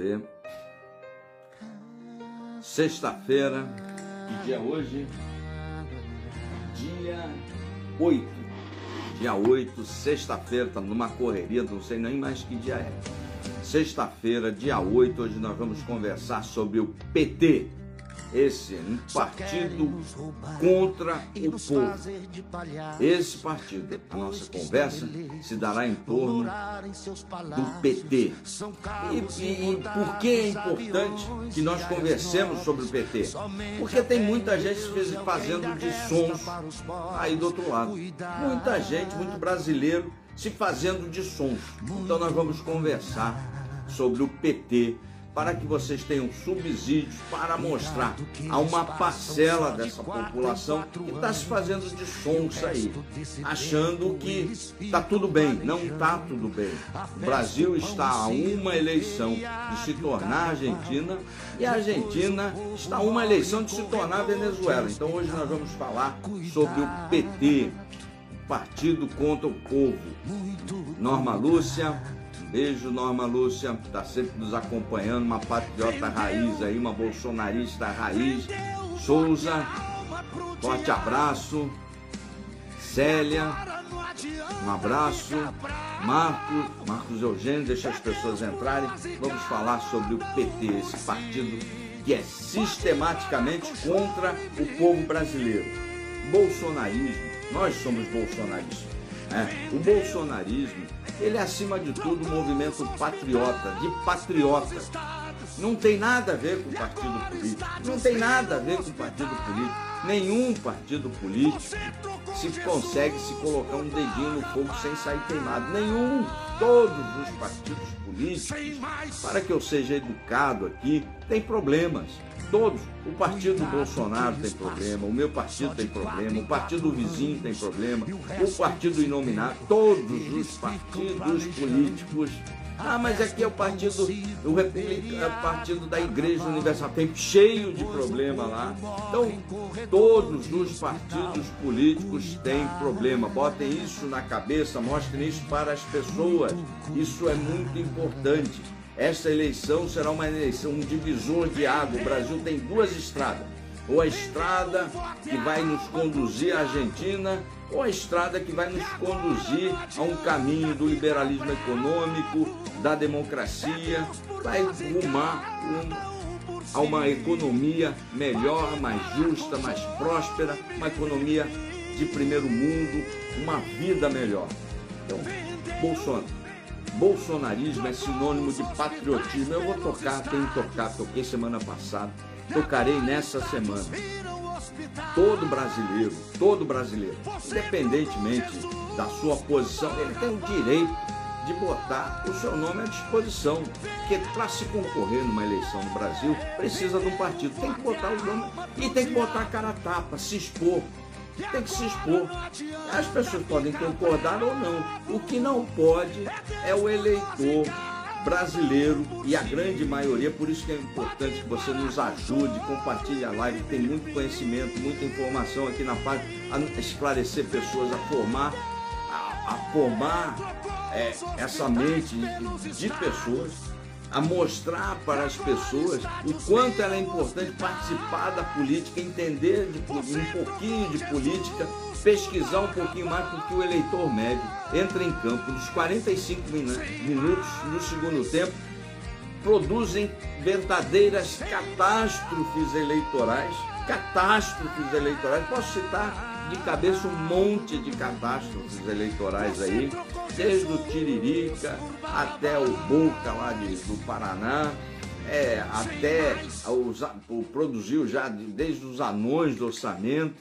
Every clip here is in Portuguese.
ver. Sexta-feira, que dia é hoje? Dia 8. Dia 8, sexta-feira, estamos numa correria, não sei nem mais que dia é. Sexta-feira, dia 8, hoje nós vamos conversar sobre o PT esse partido contra o povo. Esse partido, a nossa conversa se dará em torno do PT. E, e, por que é importante que nós conversemos sobre o PT? Porque tem muita gente fazendo de sons aí do outro lado. Muita gente, muito brasileiro se fazendo de sons. Então nós vamos conversar sobre o PT para que vocês tenham subsídios para mostrar a uma parcela dessa população que está se fazendo de sonsa aí, achando que está tudo bem. Não está tudo bem. O Brasil está a uma eleição de se tornar Argentina e a Argentina está a uma eleição de se tornar Venezuela. Então hoje nós vamos falar sobre o PT, Partido contra o Povo. Norma Lúcia, Beijo, Norma Lúcia, está sempre nos acompanhando, uma patriota raiz aí, uma bolsonarista raiz. Souza, forte abraço. Célia, um abraço. Marcos, Marcos Eugênio, deixa as pessoas entrarem. Vamos falar sobre o PT, esse partido que é sistematicamente contra o povo brasileiro. Bolsonarismo, nós somos bolsonaristas. Né? O bolsonarismo ele é, acima de tudo, um movimento patriota, de patriota. Não tem nada a ver com partido político. Não tem nada a ver com partido político. Nenhum partido político se consegue se colocar um dedinho no fogo sem sair queimado. Nenhum. Todos os partidos políticos, para que eu seja educado aqui, tem problemas. Todos. O partido Bolsonaro tem problema, o meu partido tem problema, o partido vizinho tem problema, o partido inominado, todos os partidos políticos. Ah, mas aqui é o partido, o Republicano, é o partido da Igreja Universal, tem cheio de problema lá. Então, todos os partidos políticos têm problema. Botem isso na cabeça, mostrem isso para as pessoas. Isso é muito importante. Esta eleição será uma eleição, um divisor de água. O Brasil tem duas estradas. Ou a estrada que vai nos conduzir à Argentina, ou a estrada que vai nos conduzir a um caminho do liberalismo econômico, da democracia, vai rumar um, a uma economia melhor, mais justa, mais próspera, uma economia de primeiro mundo, uma vida melhor. Então, Bolsonaro bolsonarismo é sinônimo de patriotismo. Eu vou tocar, tenho que tocar, toquei semana passada, tocarei nessa semana. Todo brasileiro, todo brasileiro, independentemente da sua posição, ele tem o direito de botar o seu nome à disposição. Porque para se concorrer numa eleição no Brasil, precisa de um partido. Tem que botar o nome e tem que botar a cara a tapa, se expor tem que se expor. As pessoas podem concordar ou não. O que não pode é o eleitor brasileiro e a grande maioria, por isso que é importante que você nos ajude, compartilhe a live, tem muito conhecimento, muita informação aqui na página, a esclarecer pessoas, a formar, a, a formar é, essa mente de pessoas a mostrar para as pessoas o quanto ela é importante participar da política, entender de, um pouquinho de política, pesquisar um pouquinho mais, porque o eleitor médio entra em campo nos 45 minutos do segundo tempo, produzem verdadeiras catástrofes eleitorais, catástrofes eleitorais. Posso citar de cabeça um monte de catástrofes eleitorais aí, desde o Tiririca até o Boca lá de, do Paraná, é, até os, o, produziu já desde os anões do orçamento,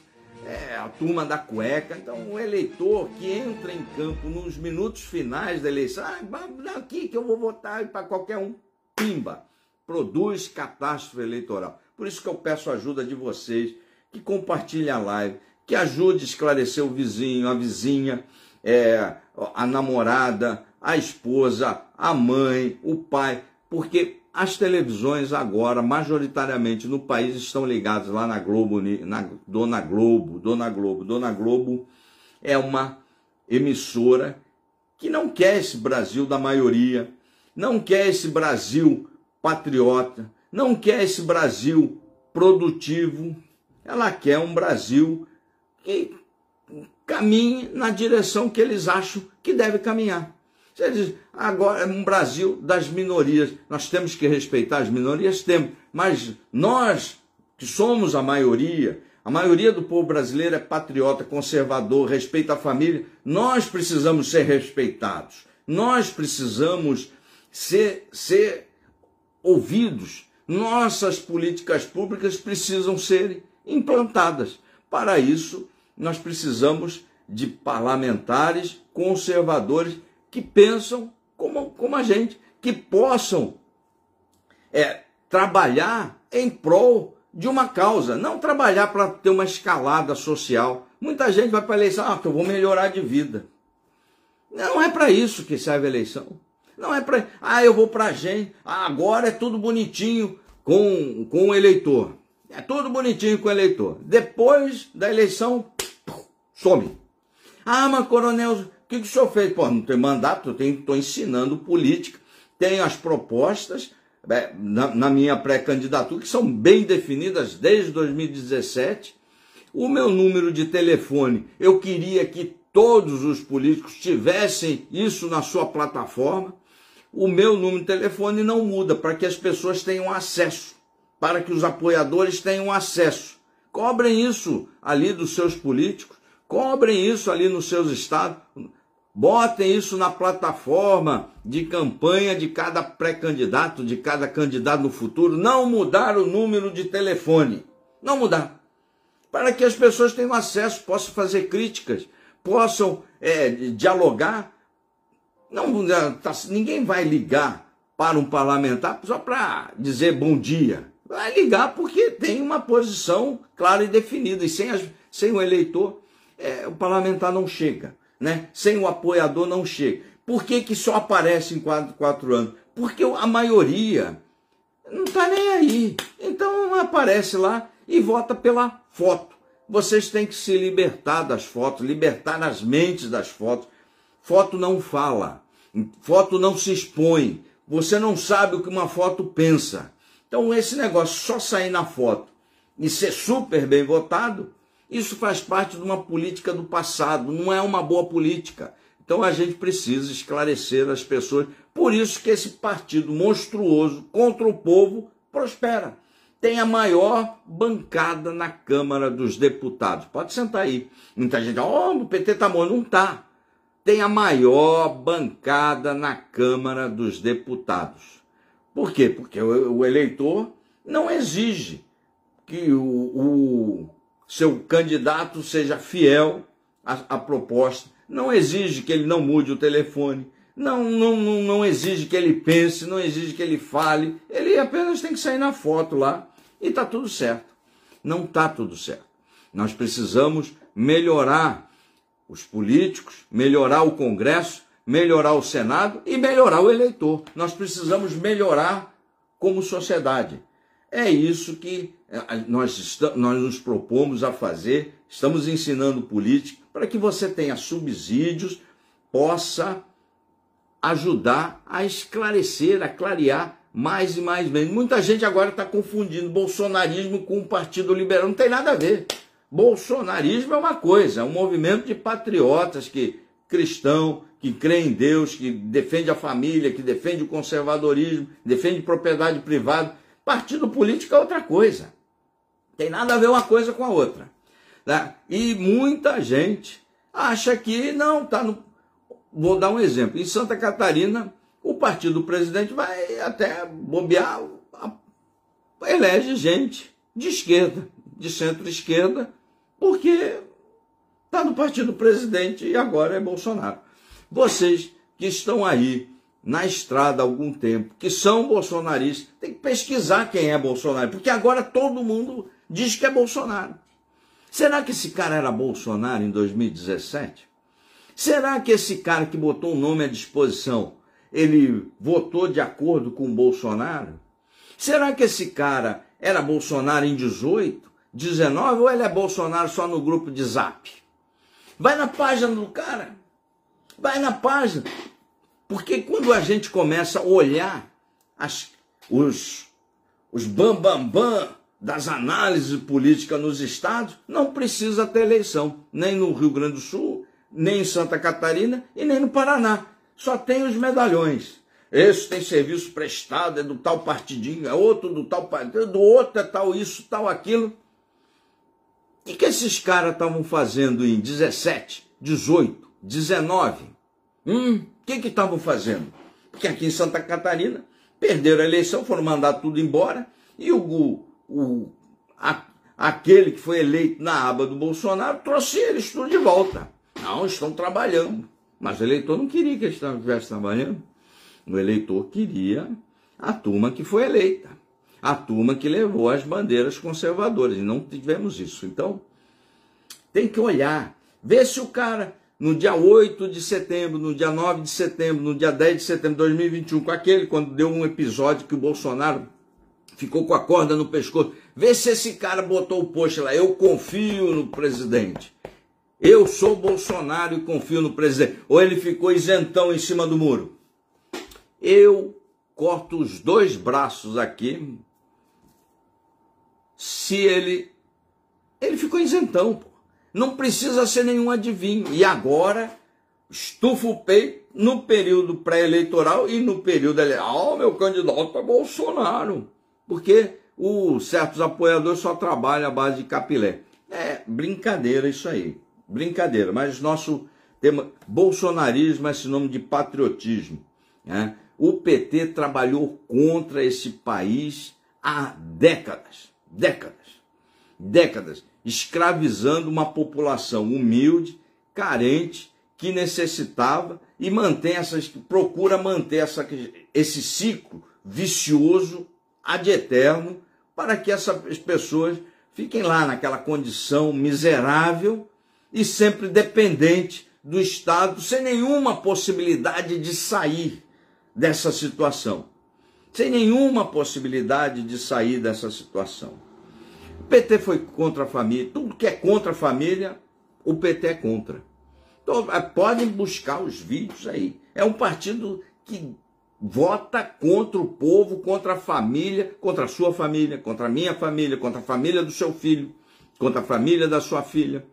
é, a turma da cueca. Então, o eleitor que entra em campo nos minutos finais da eleição, ah, aqui que eu vou votar para qualquer um, pimba, produz catástrofe eleitoral. Por isso que eu peço a ajuda de vocês que compartilhem a live, que ajude a esclarecer o vizinho, a vizinha, é, a namorada, a esposa, a mãe, o pai, porque as televisões agora, majoritariamente no país, estão ligadas lá na Globo, na Dona Globo, Dona Globo. Dona Globo é uma emissora que não quer esse Brasil da maioria, não quer esse Brasil patriota, não quer esse Brasil produtivo, ela quer um Brasil que caminhe na direção que eles acham que deve caminhar. Você diz, agora é um Brasil das minorias, nós temos que respeitar as minorias, temos, mas nós que somos a maioria, a maioria do povo brasileiro é patriota, conservador, respeita a família, nós precisamos ser respeitados, nós precisamos ser, ser ouvidos, nossas políticas públicas precisam ser implantadas. Para isso, nós precisamos de parlamentares conservadores que pensam como, como a gente, que possam é, trabalhar em prol de uma causa, não trabalhar para ter uma escalada social. Muita gente vai para a eleição, ah, que eu vou melhorar de vida. Não é para isso que serve a eleição. Não é para, ah, eu vou para a gente, ah, agora é tudo bonitinho com, com o eleitor. É tudo bonitinho com o eleitor. Depois da eleição, some. Ah, mas coronel, o que, que o senhor fez? Pô, não tem mandato, estou ensinando política, tenho as propostas é, na, na minha pré-candidatura, que são bem definidas desde 2017. O meu número de telefone, eu queria que todos os políticos tivessem isso na sua plataforma. O meu número de telefone não muda para que as pessoas tenham acesso, para que os apoiadores tenham acesso. Cobrem isso ali dos seus políticos. Cobrem isso ali nos seus estados. Botem isso na plataforma de campanha de cada pré-candidato, de cada candidato no futuro. Não mudar o número de telefone. Não mudar. Para que as pessoas tenham acesso, possam fazer críticas, possam é, dialogar. Não, tá, ninguém vai ligar para um parlamentar só para dizer bom dia. Vai ligar porque tem uma posição clara e definida. E sem, as, sem o eleitor é, o parlamentar não chega, né? Sem o apoiador não chega. Por que, que só aparece em quatro, quatro anos? Porque a maioria não está nem aí. Então aparece lá e vota pela foto. Vocês têm que se libertar das fotos, libertar as mentes das fotos. Foto não fala, foto não se expõe. Você não sabe o que uma foto pensa. Então esse negócio só sair na foto e ser super bem votado isso faz parte de uma política do passado, não é uma boa política. Então a gente precisa esclarecer as pessoas. Por isso que esse partido monstruoso contra o povo prospera. Tem a maior bancada na Câmara dos Deputados. Pode sentar aí. Muita gente, ó, oh, o PT tá morto. Não tá. Tem a maior bancada na Câmara dos Deputados. Por quê? Porque o, eleitor não exige que o, o seu candidato seja fiel à, à, proposta, não exige que ele não mude o telefone, não, não, não, não exige que ele pense, não exige que ele fale, ele apenas tem que sair na foto lá e está tudo certo. Não está tudo certo. Nós precisamos melhorar os políticos, melhorar o Congresso, melhorar o Senado e melhorar o eleitor. Nós precisamos melhorar como sociedade. É isso que é, nós, nós nos propomos a fazer, estamos ensinando política para que você tenha subsídios, possa ajudar a esclarecer, a clarear mais e mais bem. Muita gente agora está confundindo bolsonarismo com o Partido Liberal. Não tem nada a ver. Bolsonarismo é uma coisa, é um movimento de patriotas que cristão, que crê em Deus, que defende a família, que defende o conservadorismo, defende propriedade privada. Partido político é outra coisa. Tem nada a ver uma coisa com a outra. Né? E muita gente acha que não, tá no. Vou dar um exemplo. Em Santa Catarina, o partido do presidente vai até bobear, elege gente de esquerda, de centro-esquerda, porque está no partido do presidente e agora é Bolsonaro. Vocês que estão aí na estrada há algum tempo, que são bolsonaristas, tem que pesquisar quem é Bolsonaro, porque agora todo mundo diz que é Bolsonaro. Será que esse cara era Bolsonaro em 2017? Será que esse cara que botou o nome à disposição, ele votou de acordo com Bolsonaro? Será que esse cara era Bolsonaro em 18, 19 ou ele é Bolsonaro só no grupo de Zap? Vai na página do cara. Vai na página. Porque quando a gente começa a olhar as, os, os bambambam bam, bam das análises políticas nos estados, não precisa ter eleição, nem no Rio Grande do Sul, nem em Santa Catarina e nem no Paraná. Só tem os medalhões. Esse tem serviço prestado, é do tal partidinho, é outro do tal partido, do outro é tal isso, tal aquilo. O que, que esses caras estavam fazendo em 17, 18, 19? Hum, o que estavam fazendo? Porque aqui em Santa Catarina perderam a eleição, foram mandar tudo embora, e o, o, a, aquele que foi eleito na aba do Bolsonaro trouxe eles tudo de volta. Não, estão trabalhando. Mas o eleitor não queria que eles estivessem trabalhando. O eleitor queria a turma que foi eleita, a turma que levou as bandeiras conservadoras. E não tivemos isso. Então, tem que olhar, ver se o cara, no dia 8 de setembro, no dia 9 de setembro, no dia 10 de setembro de 2021, com aquele, quando deu um episódio que o Bolsonaro ficou com a corda no pescoço, vê se esse cara botou o post lá, eu confio no presidente. Eu sou Bolsonaro e confio no presidente. Ou ele ficou isentão em cima do muro. Eu corto os dois braços aqui. Se ele. Ele ficou isentão, pô. Não precisa ser nenhum adivinho. E agora, estufa o peito no período pré-eleitoral e no período eleitoral. Oh, meu candidato é Bolsonaro. Porque os certos apoiadores só trabalham à base de capilé. É brincadeira isso aí. Brincadeira, mas nosso tema, bolsonarismo é sinônimo de patriotismo. Né? O PT trabalhou contra esse país há décadas, décadas, décadas, escravizando uma população humilde, carente, que necessitava e mantém essas, procura manter essa, esse ciclo vicioso ad eterno para que essas pessoas fiquem lá naquela condição miserável e sempre dependente do Estado, sem nenhuma possibilidade de sair dessa situação. Sem nenhuma possibilidade de sair dessa situação. PT foi contra a família, tudo que é contra a família, o PT é contra. Então, é, podem buscar os vídeos aí. É um partido que vota contra o povo, contra a família, contra a sua família, contra a minha família, contra a família do seu filho, contra a família da sua filha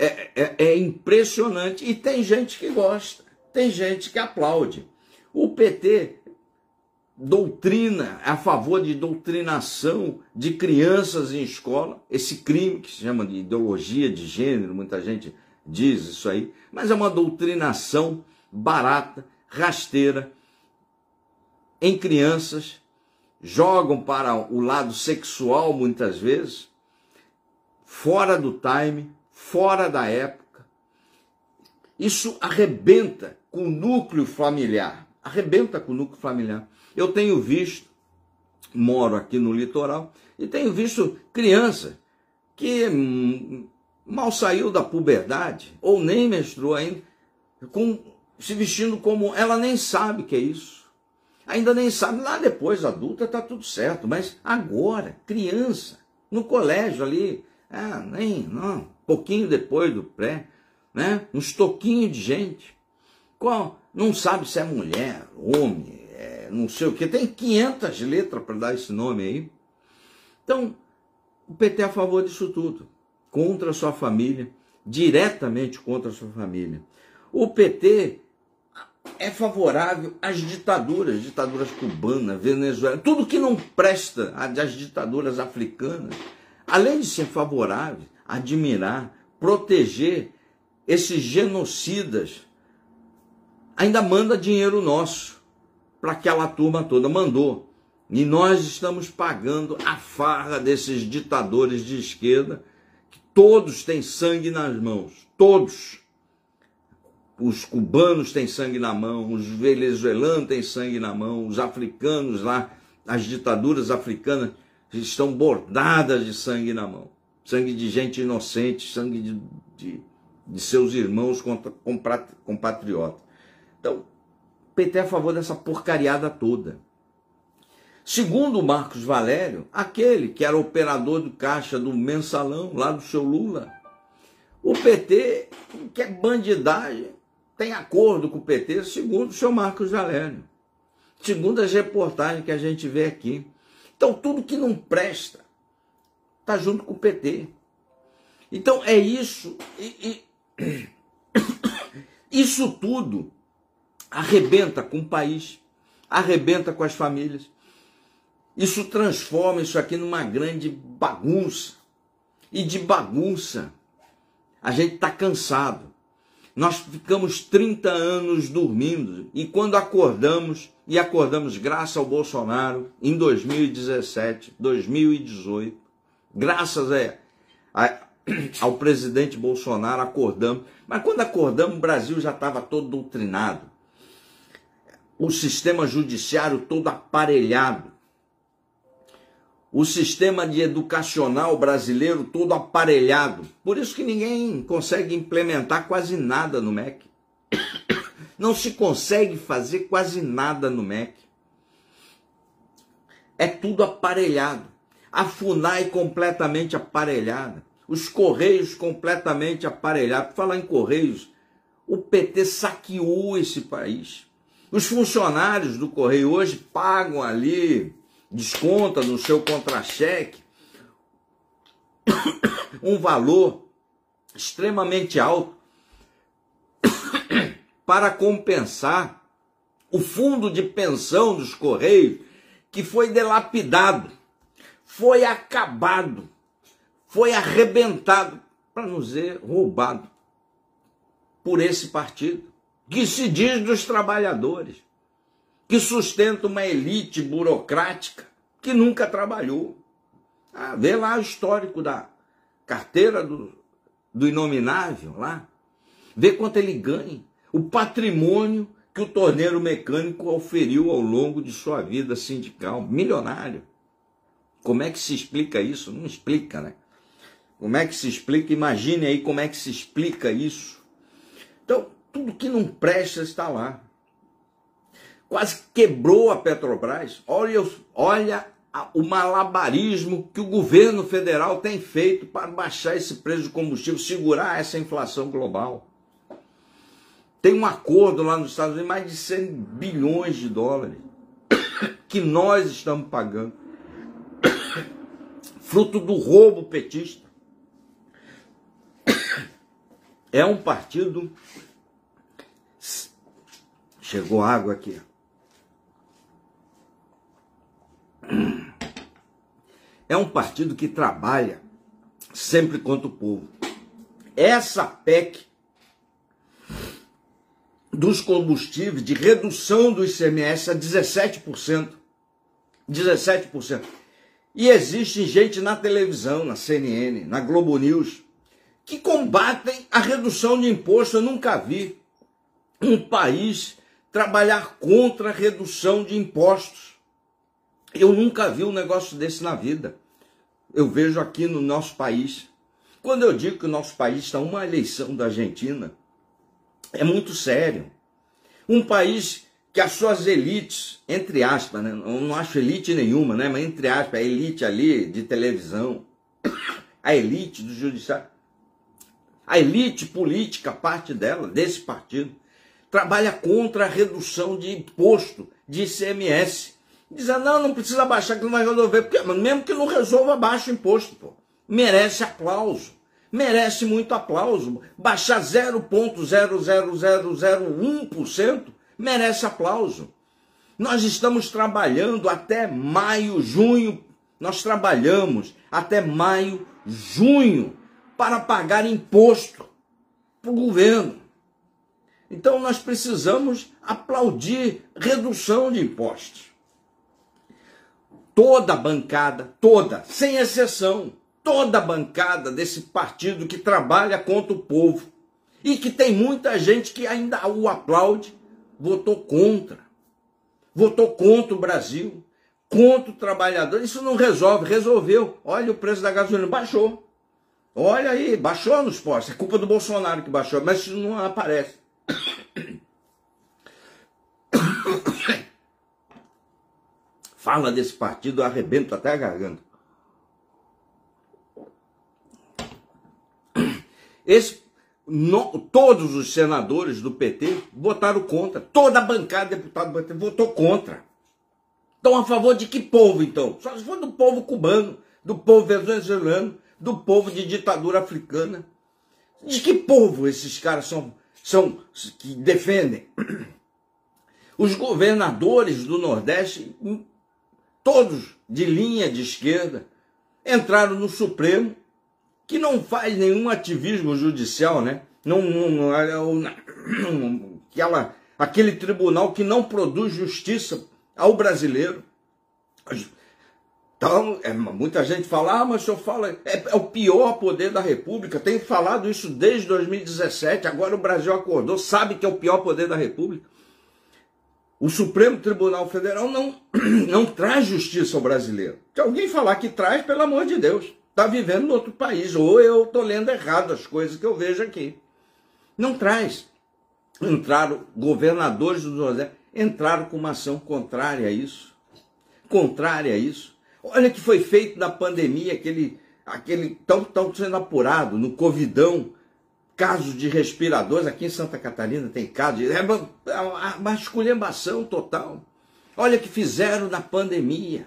é, é, é impressionante. E tem gente que gosta, tem gente que aplaude. O PT doutrina, a favor de doutrinação de crianças em escola, esse crime que se chama de ideologia de gênero, muita gente diz isso aí, mas é uma doutrinação barata, rasteira, em crianças, jogam para o lado sexual muitas vezes, fora do time, fora da época. Isso arrebenta com o núcleo familiar. Arrebenta com o núcleo familiar. Eu tenho visto, moro aqui no litoral, e tenho visto criança que hum, mal saiu da puberdade, ou nem menstruou ainda, com, se vestindo como ela nem sabe que é isso. Ainda nem sabe, lá depois, adulta, está tudo certo, mas agora, criança, no colégio ali, ah, nem, não, pouquinho depois do pré, né? Uns toquinhos de gente. Qual, não sabe se é mulher, homem, é, não sei o que. Tem 500 letras para dar esse nome aí. Então, o PT é a favor disso tudo. Contra a sua família, diretamente contra a sua família. O PT é favorável às ditaduras, ditaduras cubanas, Venezuela, tudo que não presta às ditaduras africanas. Além de ser favorável, admirar, proteger esses genocidas, ainda manda dinheiro nosso para aquela turma toda. Mandou. E nós estamos pagando a farra desses ditadores de esquerda, que todos têm sangue nas mãos. Todos. Os cubanos têm sangue na mão, os venezuelanos têm sangue na mão, os africanos lá, as ditaduras africanas estão bordadas de sangue na mão sangue de gente inocente, sangue de, de, de seus irmãos compatriotas. Então, PT é a favor dessa porcariada toda. Segundo Marcos Valério, aquele que era operador do caixa do mensalão lá do seu Lula, o PT quer bandidagem, tem acordo com o PT, segundo o seu Marcos Valério. segundo as reportagens que a gente vê aqui. Então, tudo que não presta está junto com o PT. Então, é isso. E, e, isso tudo arrebenta com o país, arrebenta com as famílias. Isso transforma isso aqui numa grande bagunça. E de bagunça, a gente está cansado. Nós ficamos 30 anos dormindo e quando acordamos, e acordamos graças ao Bolsonaro em 2017, 2018, graças a, a, ao presidente Bolsonaro acordamos. Mas quando acordamos, o Brasil já estava todo doutrinado. O sistema judiciário todo aparelhado o sistema de educacional brasileiro todo aparelhado. Por isso que ninguém consegue implementar quase nada no MEC. Não se consegue fazer quase nada no MEC. É tudo aparelhado. A FUNAI completamente aparelhada. Os Correios completamente aparelhados. Falar em Correios, o PT saqueou esse país. Os funcionários do Correio hoje pagam ali desconta no seu contra-cheque um valor extremamente alto para compensar o fundo de pensão dos Correios, que foi delapidado, foi acabado, foi arrebentado, para não dizer roubado, por esse partido, que se diz dos trabalhadores que sustenta uma elite burocrática que nunca trabalhou. Ah, vê lá o histórico da carteira do, do inominável lá. Vê quanto ele ganha. O patrimônio que o torneiro mecânico oferiu ao longo de sua vida sindical. Milionário. Como é que se explica isso? Não explica, né? Como é que se explica? Imagine aí como é que se explica isso. Então, tudo que não presta está lá quase quebrou a Petrobras. Olha, olha o malabarismo que o governo federal tem feito para baixar esse preço de combustível, segurar essa inflação global. Tem um acordo lá nos Estados Unidos, mais de 100 bilhões de dólares, que nós estamos pagando, fruto do roubo petista. É um partido. Chegou água aqui. é um partido que trabalha sempre contra o povo. Essa PEC dos combustíveis, de redução do ICMS a 17%. 17%. E existe gente na televisão, na CNN, na Globo News, que combatem a redução de imposto. Eu nunca vi um país trabalhar contra a redução de impostos. Eu nunca vi um negócio desse na vida. Eu vejo aqui no nosso país. Quando eu digo que o nosso país está uma eleição da Argentina, é muito sério. Um país que as suas elites, entre aspas, né? eu não acho elite nenhuma, né? mas entre aspas, a elite ali de televisão, a elite do judiciário, a elite política, parte dela, desse partido, trabalha contra a redução de imposto de ICMS dizendo, não, não precisa baixar que não vai resolver, porque mesmo que não resolva, baixa o imposto, pô. Merece aplauso. Merece muito aplauso. Baixar 0,00001% merece aplauso. Nós estamos trabalhando até maio, junho, nós trabalhamos até maio, junho, para pagar imposto para o governo. Então nós precisamos aplaudir redução de impostos toda a bancada, toda, sem exceção, toda a bancada desse partido que trabalha contra o povo e que tem muita gente que ainda o aplaude, votou contra. Votou contra o Brasil, contra o trabalhador. Isso não resolve, resolveu. Olha o preço da gasolina, baixou. Olha aí, baixou nos postos. É culpa do Bolsonaro que baixou, mas isso não aparece. fala desse partido, arrebento até a garganta. Esse, todos os senadores do PT votaram contra. Toda a bancada de deputado do PT votou contra. Estão a favor de que povo, então? Só se for do povo cubano, do povo venezuelano, do povo de ditadura africana. De que povo esses caras são, são que defendem? Os governadores do Nordeste, todos de linha de esquerda, entraram no Supremo, que não faz nenhum ativismo judicial, né? Não, não, não, aquela, aquele tribunal que não produz justiça ao brasileiro. Então, é, muita gente fala, ah, mas o senhor fala, é, é, o pior poder da República. Tenho falado isso desde 2017. Agora o Brasil acordou, sabe que é o pior poder da República. O Supremo Tribunal Federal não, não traz justiça ao brasileiro. Se alguém falar que traz, pelo amor de Deus, está vivendo em outro país. Ou eu estou lendo errado as coisas que eu vejo aqui. Não traz. Entraram governadores do Nordeste, entraram com uma ação contrária a isso. Contrária a isso. Olha que foi feito na pandemia, aquele, aquele tão, tão sendo apurado no Covidão, casos de respiradores, aqui em Santa Catarina tem casos, é uma, é uma esculhambação total. Olha o que fizeram na pandemia.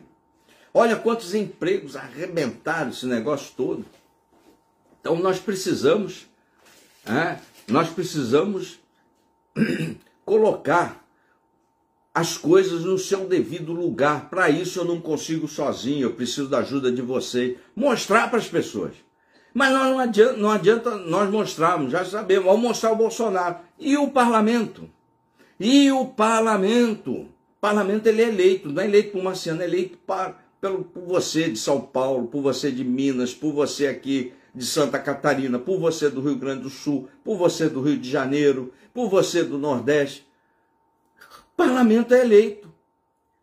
Olha quantos empregos arrebentaram esse negócio todo. Então nós precisamos, é, nós precisamos colocar as coisas no seu devido lugar. Para isso eu não consigo sozinho, eu preciso da ajuda de você. Mostrar para as pessoas. Mas não adianta, não adianta nós mostrarmos, já sabemos, vamos mostrar o Bolsonaro. E o parlamento? E o parlamento? O parlamento ele é eleito, não é eleito por Marciano, é eleito para, pelo, por você de São Paulo, por você de Minas, por você aqui de Santa Catarina, por você do Rio Grande do Sul, por você do Rio de Janeiro, por você do Nordeste. Parlamento é eleito.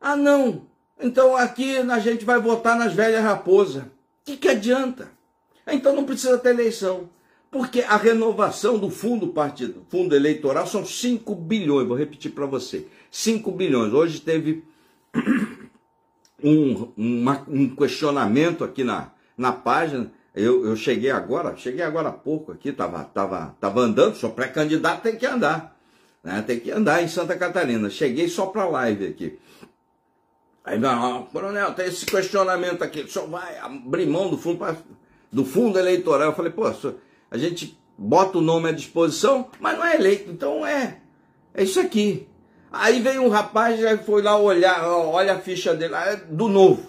Ah, não. Então aqui a gente vai votar nas velhas raposas. O que, que adianta? Então não precisa ter eleição. Porque a renovação do fundo partido, fundo eleitoral, são 5 bilhões. Vou repetir para você: 5 bilhões. Hoje teve um, uma, um questionamento aqui na, na página. Eu, eu cheguei agora, cheguei agora há pouco aqui, estava tava, tava andando, sou pré-candidato, tem que andar. Né? Tem que andar em Santa Catarina. Cheguei só para live aqui. Aí, não, coronel, tem esse questionamento aqui. Senhor vai abrir mão do fundo, do fundo eleitoral? Eu falei, pô, a gente bota o nome à disposição, mas não é eleito. Então é, é isso aqui. Aí veio um rapaz, já foi lá olhar, olha a ficha dele, é do novo,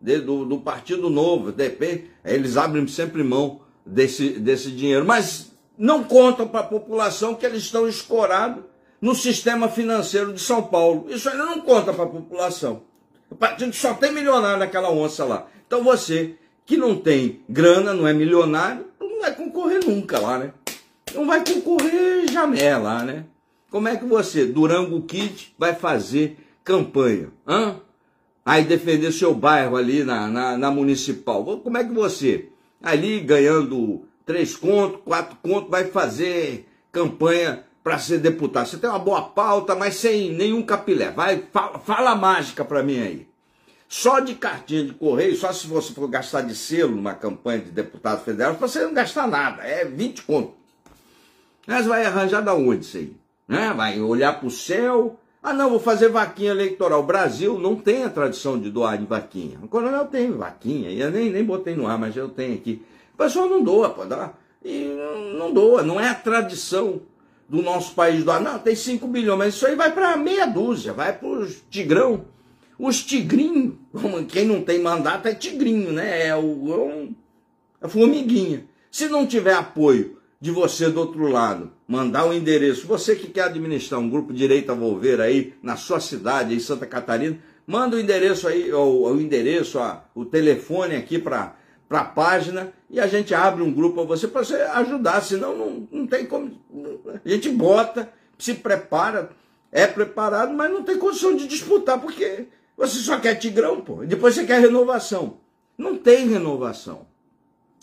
do, do Partido Novo, depende, eles abrem sempre mão desse, desse dinheiro. Mas não contam para a população que eles estão escorados no sistema financeiro de São Paulo. Isso ainda não conta para a população. Só tem milionário naquela onça lá. Então você que não tem grana, não é milionário, não vai concorrer nunca lá, né? Não vai concorrer jamais lá, né? Como é que você, Durango Kid, vai fazer campanha? Hã? Aí defender seu bairro ali na, na, na municipal. Como é que você, ali ganhando três contos, quatro contos, vai fazer campanha para ser deputado. Você tem uma boa pauta, mas sem nenhum capilé. Vai, fala, fala mágica para mim aí. Só de cartinha de correio, só se você for gastar de selo numa campanha de deputado federal, você não gastar nada, é 20 contos. Mas vai arranjar da onde isso aí? Né? Vai olhar para o céu. Ah, não, vou fazer vaquinha eleitoral. O Brasil não tem a tradição de doar de vaquinha. O coronel tem vaquinha, eu nem, nem botei no ar, mas eu tenho aqui. Pessoal não doa, pode dar. E não doa, não é a tradição do nosso país doar. Não, tem 5 bilhões, mas isso aí vai para meia dúzia, vai para os tigrão. Os tigrinhos, quem não tem mandato é tigrinho, né? É o, é a formiguinha. Se não tiver apoio de você do outro lado, mandar o um endereço, você que quer administrar um grupo direito a volver aí na sua cidade, em Santa Catarina, manda o endereço aí, o, o endereço, a, o telefone aqui para para a página e a gente abre um grupo para você para você ajudar, senão não, não tem como. A gente bota, se prepara, é preparado, mas não tem condição de disputar, porque você só quer Tigrão, pô. Depois você quer renovação. Não tem renovação.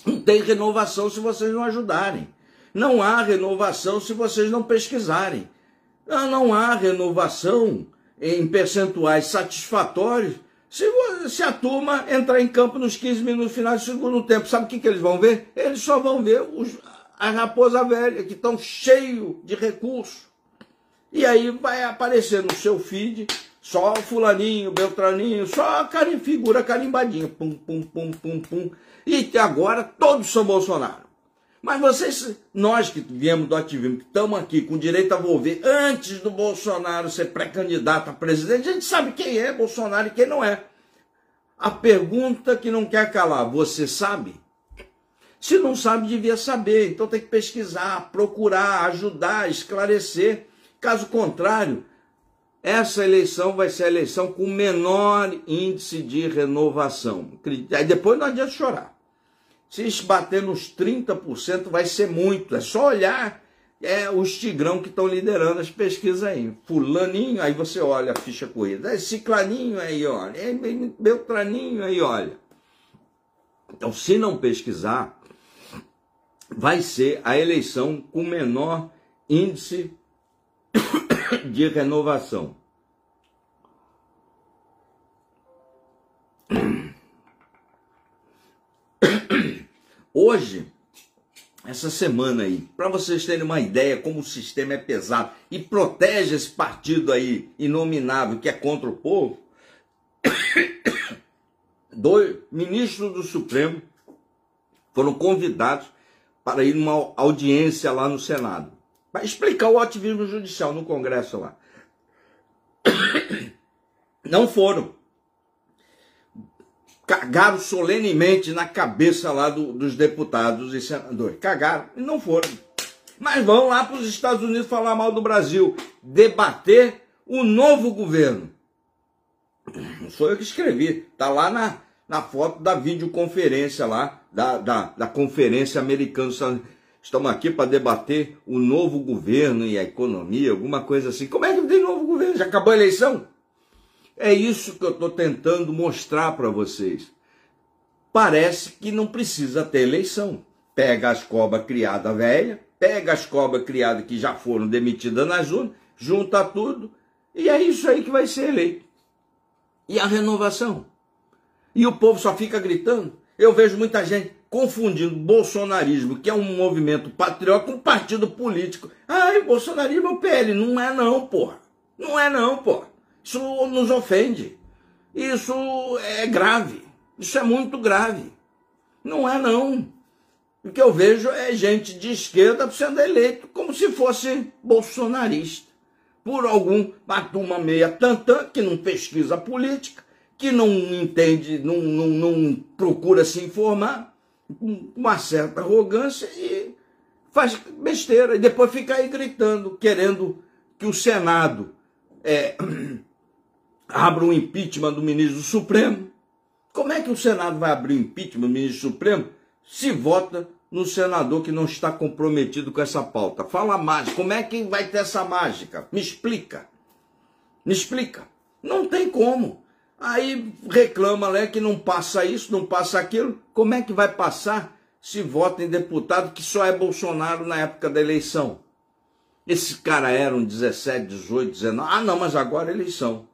Não tem renovação se vocês não ajudarem. Não há renovação se vocês não pesquisarem. Não, não há renovação em percentuais satisfatórios se, se a turma entrar em campo nos 15 minutos finais do segundo tempo, sabe o que, que eles vão ver? Eles só vão ver os, a raposa velha, que estão cheio de recursos. E aí vai aparecer no seu feed Só fulaninho, beltraninho, só carim, figura carimbadinha. Pum, pum, pum, pum, pum. E agora todos são Bolsonaro. Mas vocês, nós que viemos do ativismo, que estamos aqui com direito a volver, antes do Bolsonaro ser pré-candidato a presidente, a gente sabe quem é Bolsonaro e quem não é. A pergunta que não quer calar, você sabe? Se não sabe, devia saber. Então tem que pesquisar, procurar, ajudar, esclarecer. Caso contrário, essa eleição vai ser a eleição com menor índice de renovação. Aí depois não adianta chorar. Se bater nos 30%, vai ser muito. É só olhar é, os tigrão que estão liderando as pesquisas aí. Fulaninho, aí você olha a ficha corrida. É ciclaninho aí, olha. É beltraninho aí, olha. Então, se não pesquisar, vai ser a eleição com menor índice de renovação. Hoje, essa semana aí, para vocês terem uma ideia como o sistema é pesado e protege esse partido aí inominável que é contra o povo, dois ministros do Supremo foram convidados para ir numa audiência lá no Senado, para explicar o ativismo judicial no Congresso lá. Não foram cagaram solenemente na cabeça lá do, dos deputados e senadores. Cagaram e não foram. Mas vão lá para os Estados Unidos falar mal do Brasil, debater o novo governo. Não sou eu que escrevi, tá lá na, na foto da videoconferência lá, da, da, da conferência americana. Estamos aqui para debater o novo governo e a economia, alguma coisa assim. Como é que tem novo governo? Já acabou a eleição? É isso que eu estou tentando mostrar para vocês. Parece que não precisa ter eleição. Pega as cobras criadas velha, pega as cobras criadas que já foram demitidas nas urnas, junta tudo, e é isso aí que vai ser eleito. E a renovação? E o povo só fica gritando. Eu vejo muita gente confundindo bolsonarismo, que é um movimento patriota, com um partido político. Ah, o bolsonarismo é o PL. Não é não, porra. Não é não, porra. Isso nos ofende. Isso é grave. Isso é muito grave. Não é não. O que eu vejo é gente de esquerda sendo eleito como se fosse bolsonarista. Por algum, uma turma meia tantã, que não pesquisa política, que não entende, não, não, não procura se informar, com uma certa arrogância e faz besteira. E depois fica aí gritando, querendo que o Senado é, abra um impeachment do ministro do Supremo. Como é que o Senado vai abrir um impeachment do ministro do Supremo se vota no senador que não está comprometido com essa pauta? Fala mais, como é que vai ter essa mágica? Me explica. Me explica. Não tem como. Aí reclama né, que não passa isso, não passa aquilo. Como é que vai passar se vota em deputado que só é Bolsonaro na época da eleição? Esse cara eram 17, 18, 19. Ah, não, mas agora é eleição.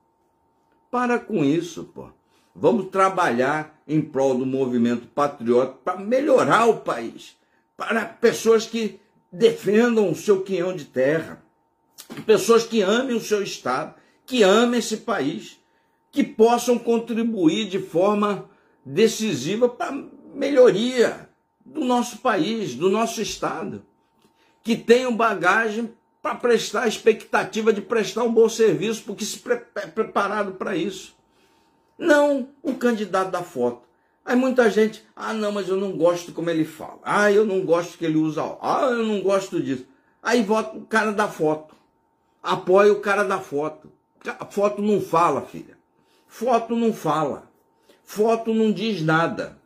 Para com isso, pô. Vamos trabalhar em prol do movimento patriota para melhorar o país. Para pessoas que defendam o seu quinhão de terra. Pessoas que amem o seu Estado, que amem esse país, que possam contribuir de forma decisiva para a melhoria do nosso país, do nosso Estado. Que tenham bagagem para prestar a expectativa de prestar um bom serviço, porque se pre preparado para isso. Não o candidato da foto. Aí muita gente, ah não, mas eu não gosto como ele fala. Ah, eu não gosto que ele usa. Ah, eu não gosto disso. Aí vota o cara da foto. Apoia o cara da foto. Foto não fala, filha. Foto não fala. Foto não diz nada.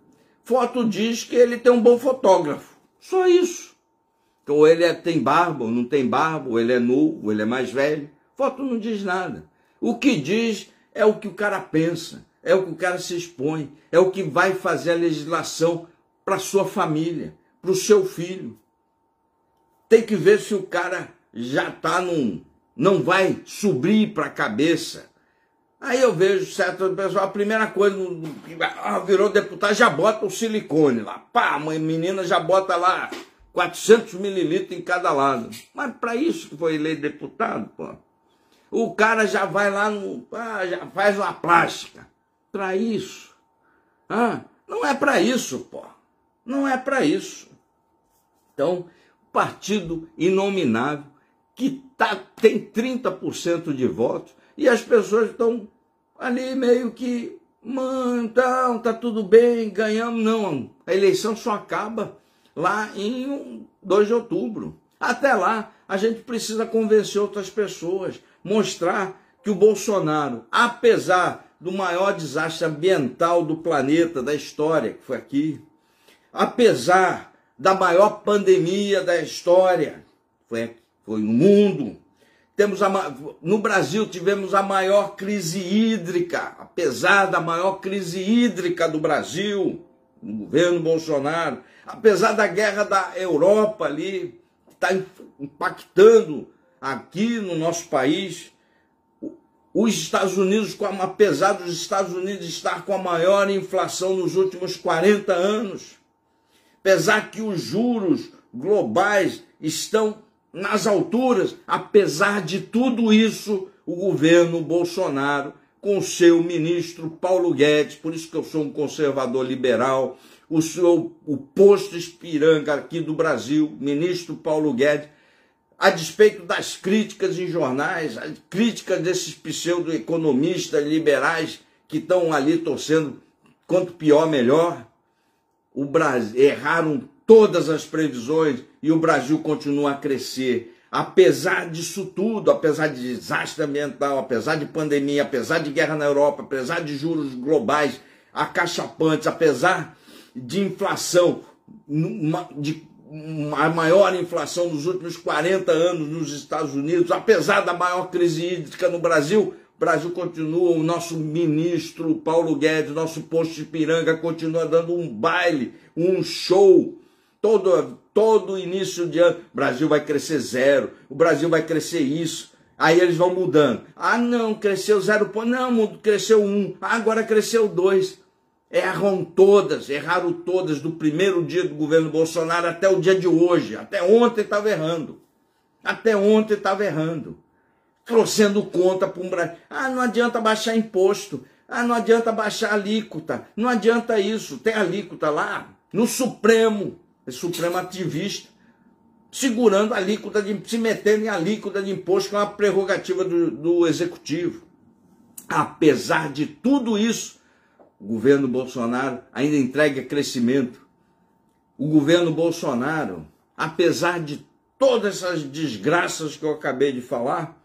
Foto diz que ele tem um bom fotógrafo. Só isso. Ou ele é, tem barba, ou não tem barba, ou ele é nu, ou ele é mais velho. Foto não diz nada. O que diz é o que o cara pensa, é o que o cara se expõe, é o que vai fazer a legislação para sua família, para o seu filho. Tem que ver se o cara já está num. não vai subir para a cabeça. Aí eu vejo certo pessoal, a primeira coisa, ah, virou deputado, já bota o silicone lá. Pá, a menina já bota lá 400 mililitros em cada lado. Mas para isso que foi eleito deputado, pô. O cara já vai lá no. Ah, já faz uma plástica. Para isso. Ah, não é para isso, pô. Não é para isso. Então, partido inominável que tá, tem 30% de votos e as pessoas estão ali meio que, mano, então, tá tudo bem, ganhamos. Não, a eleição só acaba lá em 2 de outubro. Até lá, a gente precisa convencer outras pessoas, mostrar que o Bolsonaro, apesar do maior desastre ambiental do planeta, da história, que foi aqui, apesar da maior pandemia da história, foi, foi no mundo, temos a, no Brasil tivemos a maior crise hídrica, apesar da maior crise hídrica do Brasil, no governo Bolsonaro, apesar da guerra da Europa ali, está impactando aqui no nosso país, os Estados Unidos, apesar dos Estados Unidos estar com a maior inflação nos últimos 40 anos, apesar que os juros globais estão nas alturas, apesar de tudo isso, o governo Bolsonaro, com seu ministro Paulo Guedes, por isso que eu sou um conservador liberal, o seu o posto espiranga aqui do Brasil, ministro Paulo Guedes, a despeito das críticas em jornais, as críticas desses pseudo-economistas liberais que estão ali torcendo quanto pior, melhor. O Brasil, erraram todas as previsões e o Brasil continua a crescer. Apesar disso tudo, apesar de desastre ambiental, apesar de pandemia, apesar de guerra na Europa, apesar de juros globais acachapantes, apesar de inflação, de a maior inflação dos últimos 40 anos nos Estados Unidos, apesar da maior crise hídrica no Brasil, o Brasil continua, o nosso ministro Paulo Guedes, nosso posto de Piranga continua dando um baile, um show, todo, todo início de ano, o Brasil vai crescer zero, o Brasil vai crescer isso, aí eles vão mudando. Ah não, cresceu zero não, cresceu um, ah, agora cresceu dois. Erram todas, erraram todas do primeiro dia do governo Bolsonaro até o dia de hoje. Até ontem estava errando. Até ontem estava errando. Trouxendo conta para um Brasil. Ah, não adianta baixar imposto. Ah, não adianta baixar alíquota. Não adianta isso. Tem alíquota lá no Supremo, é Supremo ativista, segurando a alíquota, de, se metendo em alíquota de imposto, que é uma prerrogativa do, do Executivo. Apesar de tudo isso, o governo Bolsonaro ainda entrega crescimento. O governo Bolsonaro, apesar de todas essas desgraças que eu acabei de falar,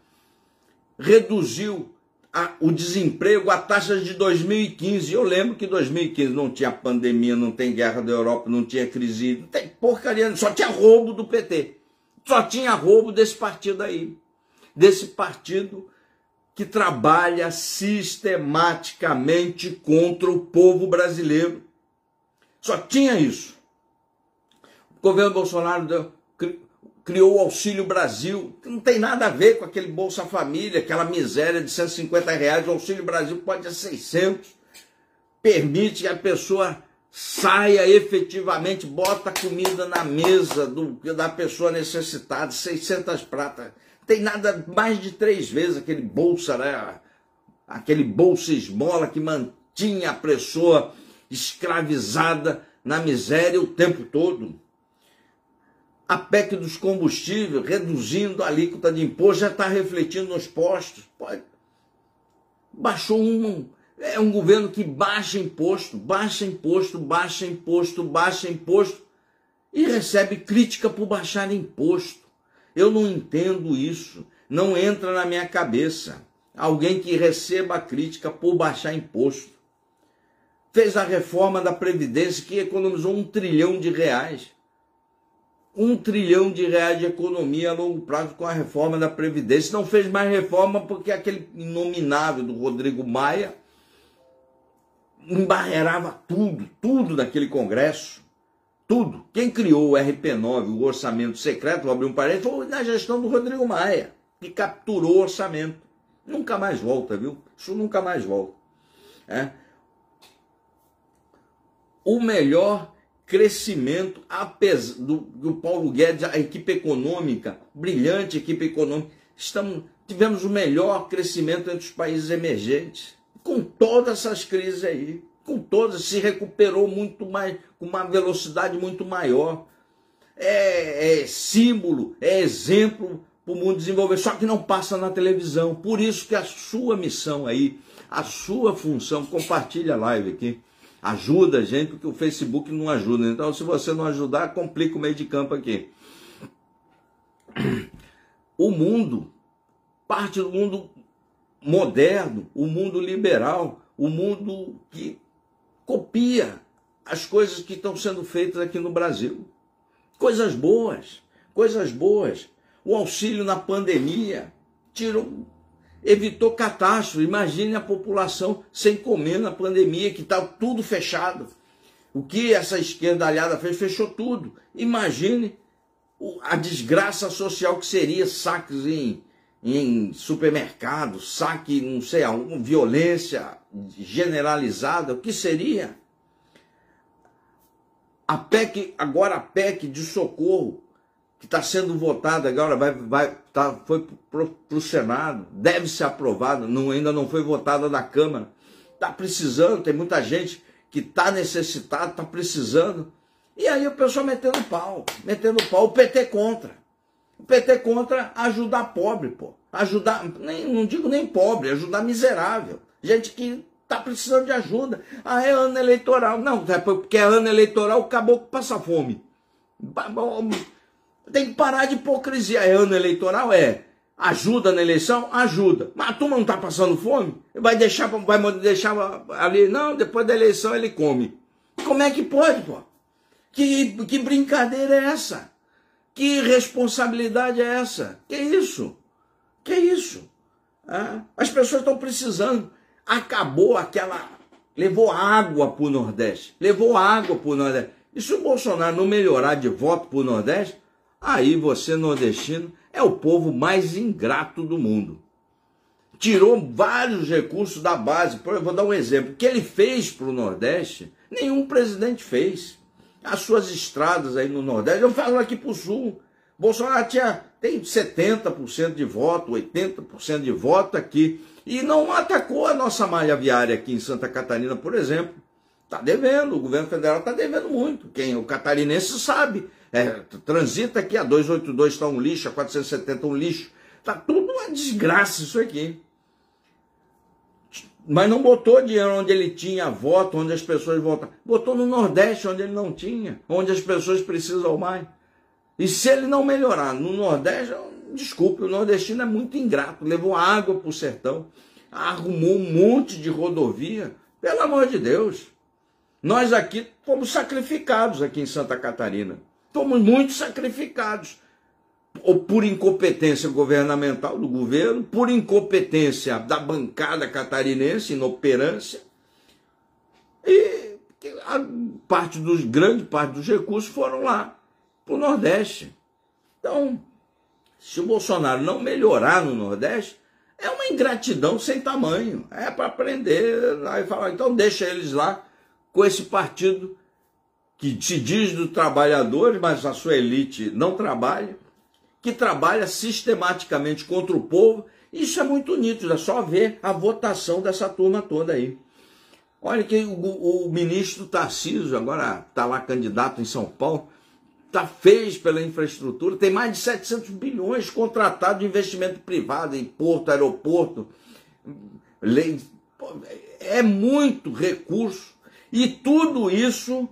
reduziu a, o desemprego a taxas de 2015. Eu lembro que 2015 não tinha pandemia, não tem guerra da Europa, não tinha crise, não tem porcaria, só tinha roubo do PT. Só tinha roubo desse partido aí. Desse partido que trabalha sistematicamente contra o povo brasileiro. Só tinha isso. O governo Bolsonaro deu, criou o Auxílio Brasil, que não tem nada a ver com aquele Bolsa Família, aquela miséria de 150 reais. O Auxílio Brasil pode ser 600. Permite que a pessoa saia efetivamente, bota comida na mesa do, da pessoa necessitada, 600 pratas tem nada mais de três vezes aquele bolsa, né? Aquele bolsa esmola que mantinha a pessoa escravizada na miséria o tempo todo. A PEC dos combustíveis, reduzindo a alíquota de imposto, já está refletindo nos postos. Pode. Baixou um. É um governo que baixa imposto, baixa imposto, baixa imposto, baixa imposto e recebe crítica por baixar imposto. Eu não entendo isso. Não entra na minha cabeça. Alguém que receba crítica por baixar imposto. Fez a reforma da Previdência que economizou um trilhão de reais. Um trilhão de reais de economia a longo prazo com a reforma da Previdência. Não fez mais reforma porque aquele inominável do Rodrigo Maia embarreirava tudo, tudo naquele Congresso. Tudo. Quem criou o RP9, o orçamento secreto, vou abrir um parênteses, foi na gestão do Rodrigo Maia, que capturou o orçamento. Nunca mais volta, viu? Isso nunca mais volta. É. O melhor crescimento apesar do, do Paulo Guedes, a equipe econômica, brilhante equipe econômica, estamos tivemos o melhor crescimento entre os países emergentes, com todas essas crises aí, com todas, se recuperou muito mais, com uma velocidade muito maior. É, é símbolo, é exemplo para o mundo desenvolver, só que não passa na televisão. Por isso que a sua missão aí, a sua função, compartilha a live aqui. Ajuda a gente, porque o Facebook não ajuda. Então, se você não ajudar, complica o meio de campo aqui. O mundo parte do mundo moderno, o mundo liberal, o mundo que copia as coisas que estão sendo feitas aqui no Brasil. Coisas boas, coisas boas. O auxílio na pandemia tirou, evitou catástrofe. Imagine a população sem comer na pandemia, que está tudo fechado. O que essa esquerda aliada fez, fechou tudo. Imagine a desgraça social que seria saques em em supermercado, saque, não sei, alguma violência generalizada, o que seria? A PEC, agora a PEC de socorro, que está sendo votada agora, vai, vai, tá, foi para o Senado, deve ser aprovada, não, ainda não foi votada da Câmara. Está precisando, tem muita gente que está necessitado, está precisando. E aí o pessoal metendo pau, metendo pau, o PT contra. O PT contra ajudar pobre, pô. Ajudar, nem, não digo nem pobre, ajudar miserável. Gente que está precisando de ajuda. Ah, é ano eleitoral. Não, é porque é ano eleitoral, o caboclo passa fome. Tem que parar de hipocrisia. É ano eleitoral? É. Ajuda na eleição? Ajuda. Mas a turma não está passando fome? Vai deixar, vai deixar ali? Não, depois da eleição ele come. Como é que pode, pô? Que, que brincadeira é essa? Que responsabilidade é essa? Que isso? Que isso? Ah, as pessoas estão precisando. Acabou aquela. Levou água para o Nordeste. Levou água para o Nordeste. E se o Bolsonaro não melhorar de voto para o Nordeste, aí você, nordestino, é o povo mais ingrato do mundo. Tirou vários recursos da base. Eu vou dar um exemplo. O que ele fez para o Nordeste, nenhum presidente fez as suas estradas aí no Nordeste. Eu falo aqui para o Sul. Bolsonaro tinha, tem 70% de voto, 80% de voto aqui. E não atacou a nossa malha viária aqui em Santa Catarina, por exemplo. Está devendo, o governo federal está devendo muito. Quem o catarinense sabe. É, transita aqui, a 282 está um lixo, a 470 um lixo. Está tudo uma desgraça isso aqui mas não botou dinheiro onde ele tinha voto, onde as pessoas votam. Botou no Nordeste, onde ele não tinha, onde as pessoas precisam mais. E se ele não melhorar no Nordeste, desculpe, o nordestino é muito ingrato. Levou água para o sertão, arrumou um monte de rodovia. Pelo amor de Deus. Nós aqui fomos sacrificados aqui em Santa Catarina. Fomos muito sacrificados ou por incompetência governamental do governo, por incompetência da bancada catarinense, inoperância, e parte dos grande parte dos recursos foram lá para o Nordeste. Então, se o Bolsonaro não melhorar no Nordeste, é uma ingratidão sem tamanho. É para aprender aí falar, então deixa eles lá com esse partido que se diz do trabalhador, mas a sua elite não trabalha que trabalha sistematicamente contra o povo. Isso é muito nítido, é só ver a votação dessa turma toda aí. Olha que o, o ministro Tarcísio, agora está lá candidato em São Paulo, tá, fez pela infraestrutura, tem mais de 700 bilhões contratados de investimento privado em porto, aeroporto, é muito recurso. E tudo isso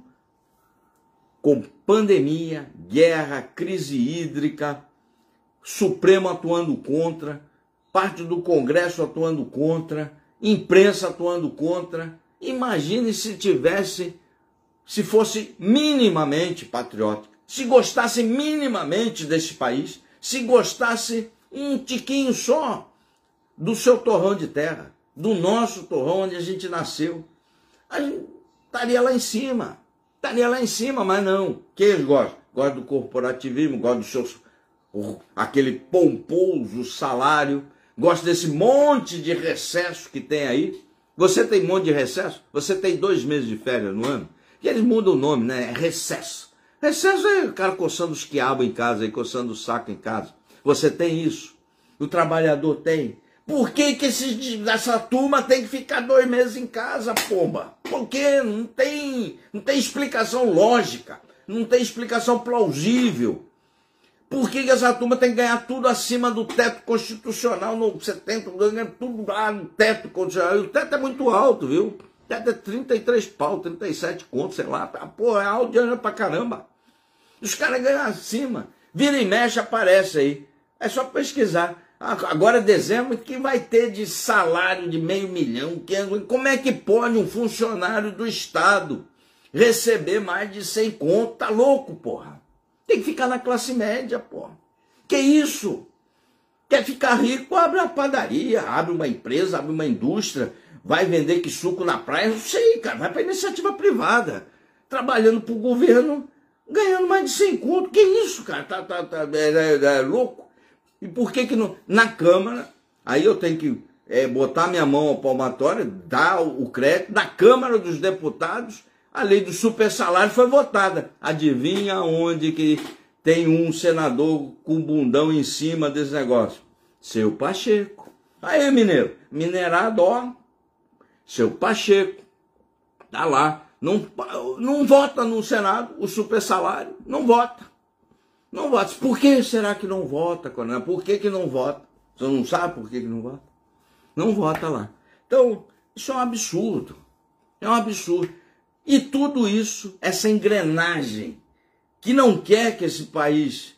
com pandemia, guerra, crise hídrica, Supremo atuando contra, parte do Congresso atuando contra, imprensa atuando contra. Imagine se tivesse, se fosse minimamente patriótico, se gostasse minimamente desse país, se gostasse um tiquinho só do seu torrão de terra, do nosso torrão onde a gente nasceu, a gente estaria lá em cima. Estaria lá em cima, mas não. Quem eles gostam? Gostam do corporativismo, gostam dos seus aquele pomposo salário, gosta desse monte de recesso que tem aí. Você tem um monte de recesso? Você tem dois meses de férias no ano? E eles mudam o nome, né? É recesso. Recesso é o cara coçando os quiabos em casa, coçando o saco em casa. Você tem isso. o trabalhador tem? Por que, que esse, essa turma tem que ficar dois meses em casa, pomba? Por quê? Não tem, não tem explicação lógica, não tem explicação plausível. Por que, que essa turma tem que ganhar tudo acima do teto constitucional? No, você tem ganhar tudo lá no teto constitucional. O teto é muito alto, viu? O teto é 33 pau, 37 contos, sei lá. Pô, é alto de pra caramba. Os caras ganham acima. Vira e mexe, aparece aí. É só pesquisar. Agora dezembro que vai ter de salário de meio milhão. Como é que pode um funcionário do Estado receber mais de 100 conto? Tá louco, porra. Tem que ficar na classe média, porra. Que isso? Quer ficar rico? Abre uma padaria, abre uma empresa, abre uma indústria, vai vender que suco na praia, não sei, cara. Vai para iniciativa privada. Trabalhando para o governo, ganhando mais de 100 conto. Que isso, cara? Tá, tá, tá é, é, é louco? E por que que não... Na Câmara, aí eu tenho que é, botar minha mão ao palmatório, dar o crédito, da Câmara dos Deputados, a lei do super salário foi votada. Adivinha onde que tem um senador com bundão em cima desse negócio? Seu Pacheco. Aí, mineiro, minerado, ó, seu Pacheco, tá lá. Não, não vota no Senado o super salário, não vota. Não vota. Por que será que não vota, Coronel? Por que, que não vota? Você não sabe por que, que não vota? Não vota lá. Então, isso é um absurdo. É um absurdo. E tudo isso, essa engrenagem, que não quer que esse país.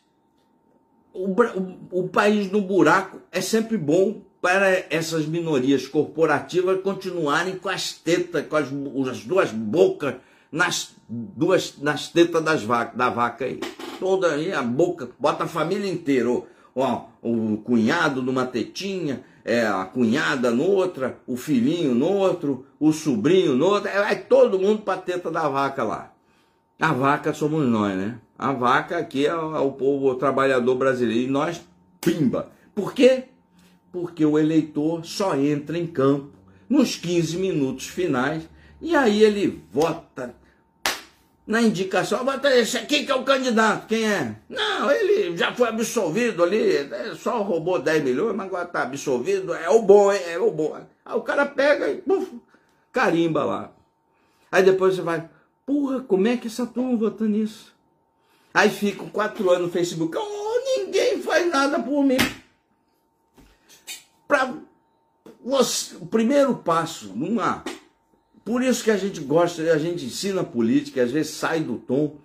O, o, o país no buraco é sempre bom para essas minorias corporativas continuarem com as tetas, com as, as duas bocas nas duas nas tetas das vaca, da vaca aí toda aí, a boca, bota a família inteira. Ó, o cunhado numa tetinha, é, a cunhada noutra, o filhinho no outro, o sobrinho no outro, é, todo mundo para a teta da vaca lá. A vaca somos nós, né? A vaca aqui é, é o povo o trabalhador brasileiro e nós, pimba. Por quê? Porque o eleitor só entra em campo nos 15 minutos finais e aí ele vota na indicação, bota esse aqui que é o candidato, quem é? Não, ele já foi absolvido ali, é, só roubou 10 milhões, mas agora tá absolvido, é o bom, é o bom. Aí o cara pega e puf, carimba lá. Aí depois você vai, porra, como é que essa turma vota nisso? Aí fica quatro anos no Facebook, oh, ninguém faz nada por mim. Pra você, o primeiro passo numa por isso que a gente gosta, a gente ensina política, às vezes sai do tom.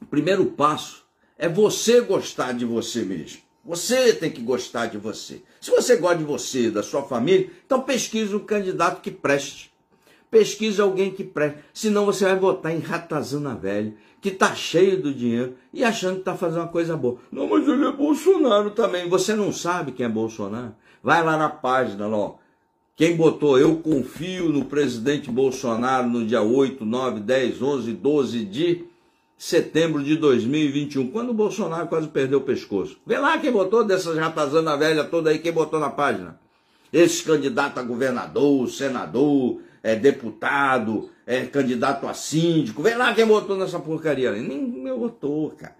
O primeiro passo é você gostar de você mesmo. Você tem que gostar de você. Se você gosta de você, da sua família, então pesquise um candidato que preste. Pesquise alguém que preste. Senão você vai votar em ratazana velha, que tá cheio do dinheiro e achando que tá fazendo uma coisa boa. Não, mas ele é Bolsonaro também. Você não sabe quem é Bolsonaro? Vai lá na página, ó quem botou eu confio no presidente Bolsonaro no dia 8, 9, 10, 11, 12 de setembro de 2021, quando o Bolsonaro quase perdeu o pescoço. Vê lá quem botou dessas ratazana velha toda aí, quem botou na página. Esses candidatos a governador, senador, é, deputado, é, candidato a síndico. Vê lá quem botou nessa porcaria ali. Ninguém botou, cara.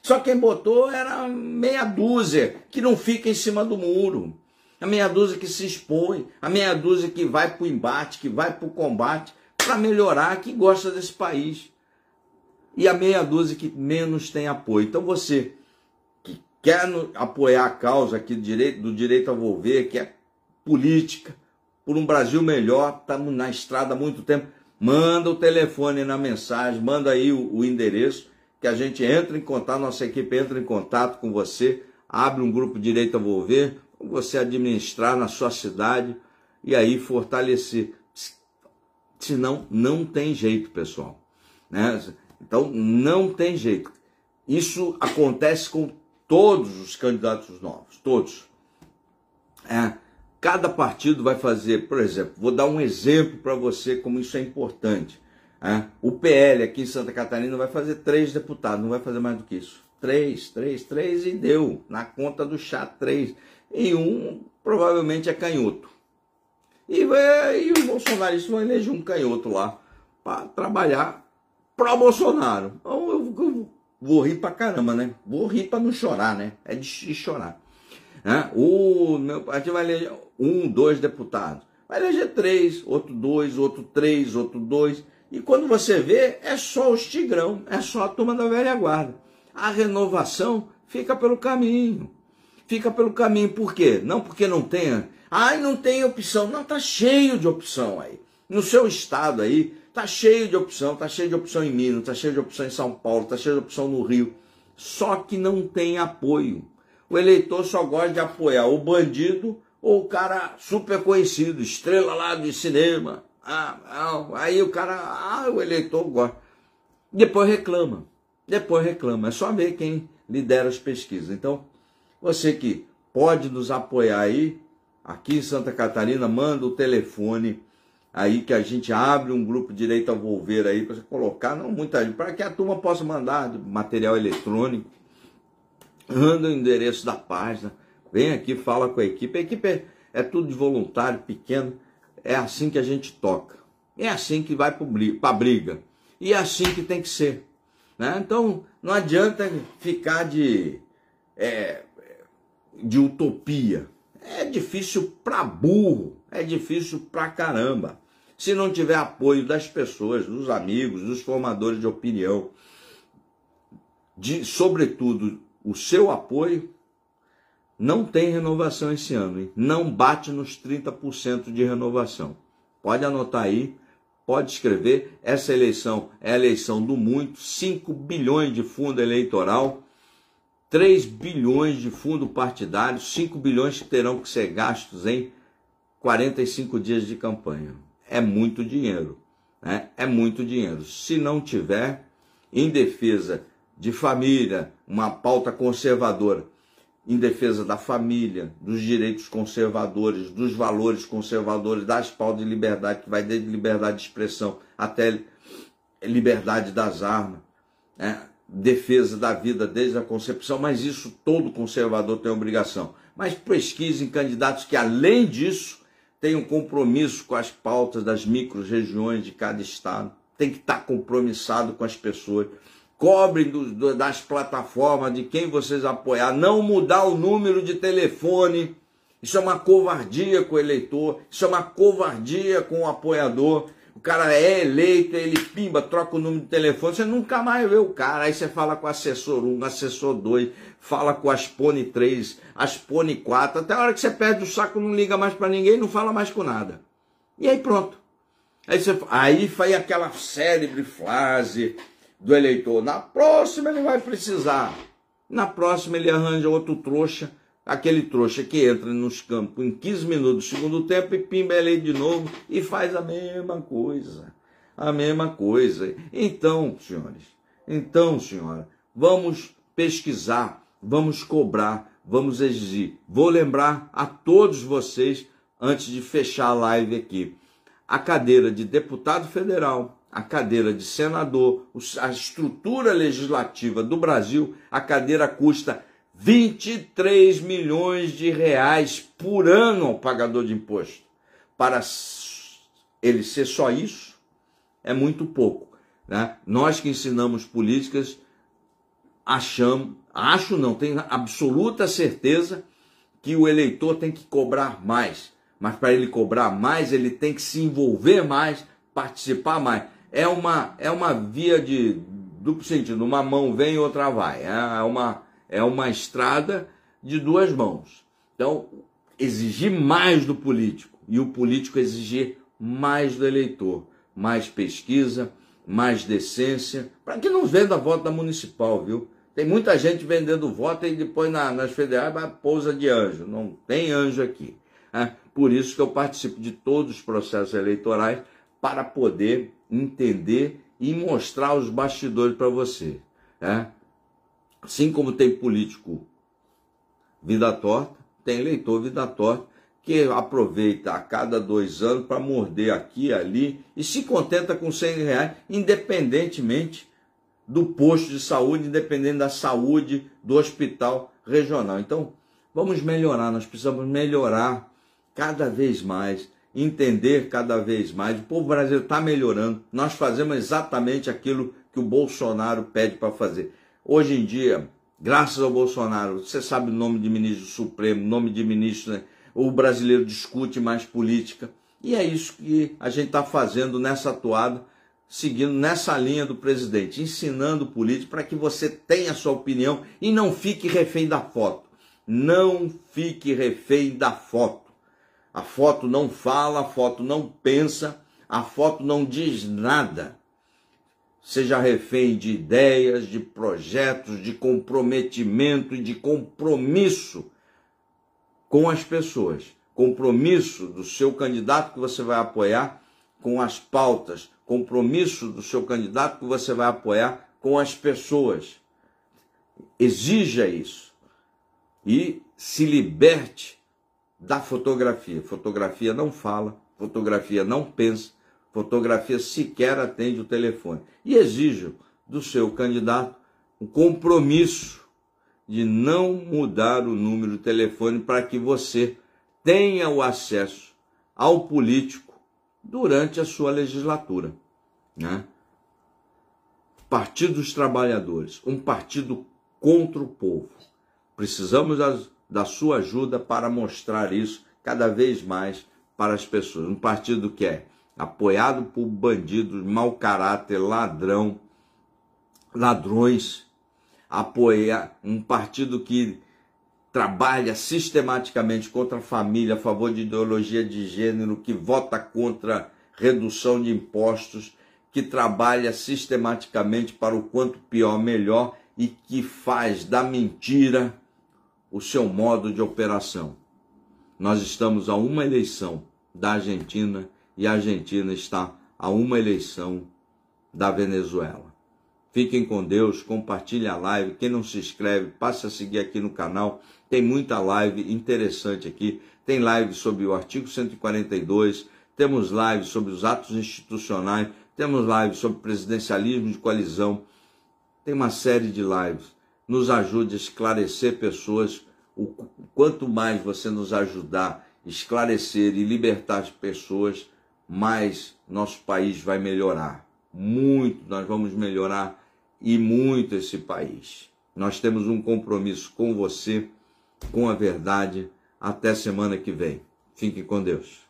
Só quem botou era meia dúzia, que não fica em cima do muro a meia dúzia que se expõe, a meia dúzia que vai para o embate, que vai para o combate, para melhorar, que gosta desse país. E a meia dúzia que menos tem apoio. Então você que quer apoiar a causa aqui do direito, do direito a volver, que é política, por um Brasil melhor, estamos na estrada há muito tempo, manda o telefone na mensagem, manda aí o, o endereço, que a gente entra em contato, nossa equipe entra em contato com você, abre um grupo Direito a Volver, você administrar na sua cidade e aí fortalecer. Senão, não tem jeito, pessoal. Né? Então, não tem jeito. Isso acontece com todos os candidatos novos, todos. É, cada partido vai fazer, por exemplo, vou dar um exemplo para você como isso é importante. É, o PL aqui em Santa Catarina vai fazer três deputados, não vai fazer mais do que isso. Três, três, três e deu. Na conta do chá, três e um provavelmente é canhoto. E, e os bolsonaristas vão eleger um canhoto lá para trabalhar pro Bolsonaro. Então eu, eu, vou rir pra caramba, né? Vou rir para não chorar, né? É de chorar. Né? O meu partido vai eleger um, dois deputados. Vai eleger três, outro dois, outro três, outro dois. E quando você vê, é só os tigrão, é só a turma da velha guarda. A renovação fica pelo caminho. Fica pelo caminho. Por quê? Não porque não tenha. Ai, não tem opção. Não, tá cheio de opção aí. No seu estado aí, tá cheio de opção. Tá cheio de opção em Minas, tá cheio de opção em São Paulo, tá cheio de opção no Rio. Só que não tem apoio. O eleitor só gosta de apoiar o bandido ou o cara super conhecido, estrela lá de cinema. Ah, aí o cara, ah, o eleitor gosta. Depois reclama. Depois reclama. É só ver quem lidera as pesquisas. Então, você que pode nos apoiar aí, aqui em Santa Catarina, manda o telefone aí que a gente abre um grupo direito a volver aí para você colocar, não muita gente, para que a turma possa mandar material eletrônico anda o endereço da página, vem aqui, fala com a equipe. A equipe é, é tudo de voluntário, pequeno. É assim que a gente toca. É assim que vai para a briga. E é assim que tem que ser. Né? Então, não adianta ficar de, é, de utopia. É difícil para burro, é difícil para caramba. Se não tiver apoio das pessoas, dos amigos, dos formadores de opinião, de, sobretudo o seu apoio, não tem renovação esse ano, hein? não bate nos 30% de renovação. Pode anotar aí, pode escrever. Essa eleição é a eleição do muito: 5 bilhões de fundo eleitoral, 3 bilhões de fundo partidário, 5 bilhões que terão que ser gastos em 45 dias de campanha. É muito dinheiro, né? É muito dinheiro. Se não tiver, em defesa de família, uma pauta conservadora em defesa da família, dos direitos conservadores, dos valores conservadores, das pautas de liberdade, que vai desde liberdade de expressão até liberdade das armas, né? Defesa da vida desde a concepção, mas isso todo conservador tem obrigação. Mas pesquisem candidatos que, além disso, tenham compromisso com as pautas das micro-regiões de cada estado, tem que estar compromissado com as pessoas cobrem do, das plataformas de quem vocês apoiar, não mudar o número de telefone. Isso é uma covardia com o eleitor, isso é uma covardia com o apoiador. O cara é eleito, ele pimba, troca o número de telefone, você nunca mais vê o cara. Aí você fala com o assessor 1, assessor 2, fala com a Aspone 3, Aspone 4, até a hora que você perde o saco, não liga mais para ninguém, não fala mais com nada. E aí pronto. Aí, você, aí foi aquela célebre frase do eleitor. Na próxima ele vai precisar. Na próxima ele arranja outro trouxa, aquele trouxa que entra nos campos em 15 minutos do segundo tempo e pimba ele de novo e faz a mesma coisa. A mesma coisa. Então, senhores, então, senhora, vamos pesquisar, vamos cobrar, vamos exigir. Vou lembrar a todos vocês, antes de fechar a live aqui, a cadeira de deputado federal, a cadeira de senador, a estrutura legislativa do Brasil, a cadeira custa 23 milhões de reais por ano ao pagador de imposto. Para ele ser só isso, é muito pouco. Né? Nós que ensinamos políticas, achamos, acho não, tenho absoluta certeza que o eleitor tem que cobrar mais. Mas para ele cobrar mais, ele tem que se envolver mais, participar mais é uma, é uma via de duplo sentido. Uma mão vem e outra vai. É uma, é uma estrada de duas mãos. Então, exigir mais do político e o político exigir mais do eleitor. Mais pesquisa, mais decência, para que não venda voto da municipal, viu? Tem muita gente vendendo voto e depois na, nas federais pousa de anjo. Não tem anjo aqui. Né? Por isso que eu participo de todos os processos eleitorais para poder entender e mostrar os bastidores para você. Né? Assim como tem político vida torta, tem eleitor vida torta que aproveita a cada dois anos para morder aqui e ali e se contenta com 100 reais, independentemente do posto de saúde, independente da saúde do hospital regional. Então, vamos melhorar, nós precisamos melhorar cada vez mais entender cada vez mais. O povo brasileiro está melhorando. Nós fazemos exatamente aquilo que o Bolsonaro pede para fazer. Hoje em dia, Graças ao Bolsonaro, você sabe o nome de ministro supremo, nome de ministro, né? o brasileiro discute mais política. E é isso que a gente está fazendo nessa toada, seguindo nessa linha do presidente, ensinando política para que você tenha a sua opinião e não fique refém da foto. Não fique refém da foto. A foto não fala, a foto não pensa, a foto não diz nada. Seja refém de ideias, de projetos, de comprometimento e de compromisso com as pessoas. Compromisso do seu candidato que você vai apoiar com as pautas. Compromisso do seu candidato que você vai apoiar com as pessoas. Exija isso. E se liberte da fotografia. Fotografia não fala, fotografia não pensa, fotografia sequer atende o telefone. E exijo do seu candidato um compromisso de não mudar o número de telefone para que você tenha o acesso ao político durante a sua legislatura. Né? Partido dos Trabalhadores, um partido contra o povo. Precisamos das da sua ajuda para mostrar isso cada vez mais para as pessoas. Um partido que é apoiado por bandidos, mau caráter, ladrão, ladrões, apoia um partido que trabalha sistematicamente contra a família, a favor de ideologia de gênero, que vota contra redução de impostos, que trabalha sistematicamente para o quanto pior melhor e que faz da mentira o seu modo de operação. Nós estamos a uma eleição da Argentina e a Argentina está a uma eleição da Venezuela. Fiquem com Deus, compartilhe a live. Quem não se inscreve, passe a seguir aqui no canal. Tem muita live interessante aqui. Tem live sobre o artigo 142, temos live sobre os atos institucionais, temos live sobre presidencialismo de coalizão. Tem uma série de lives nos ajude a esclarecer pessoas. O quanto mais você nos ajudar a esclarecer e libertar as pessoas, mais nosso país vai melhorar. Muito nós vamos melhorar e muito esse país. Nós temos um compromisso com você, com a verdade. Até semana que vem. Fique com Deus.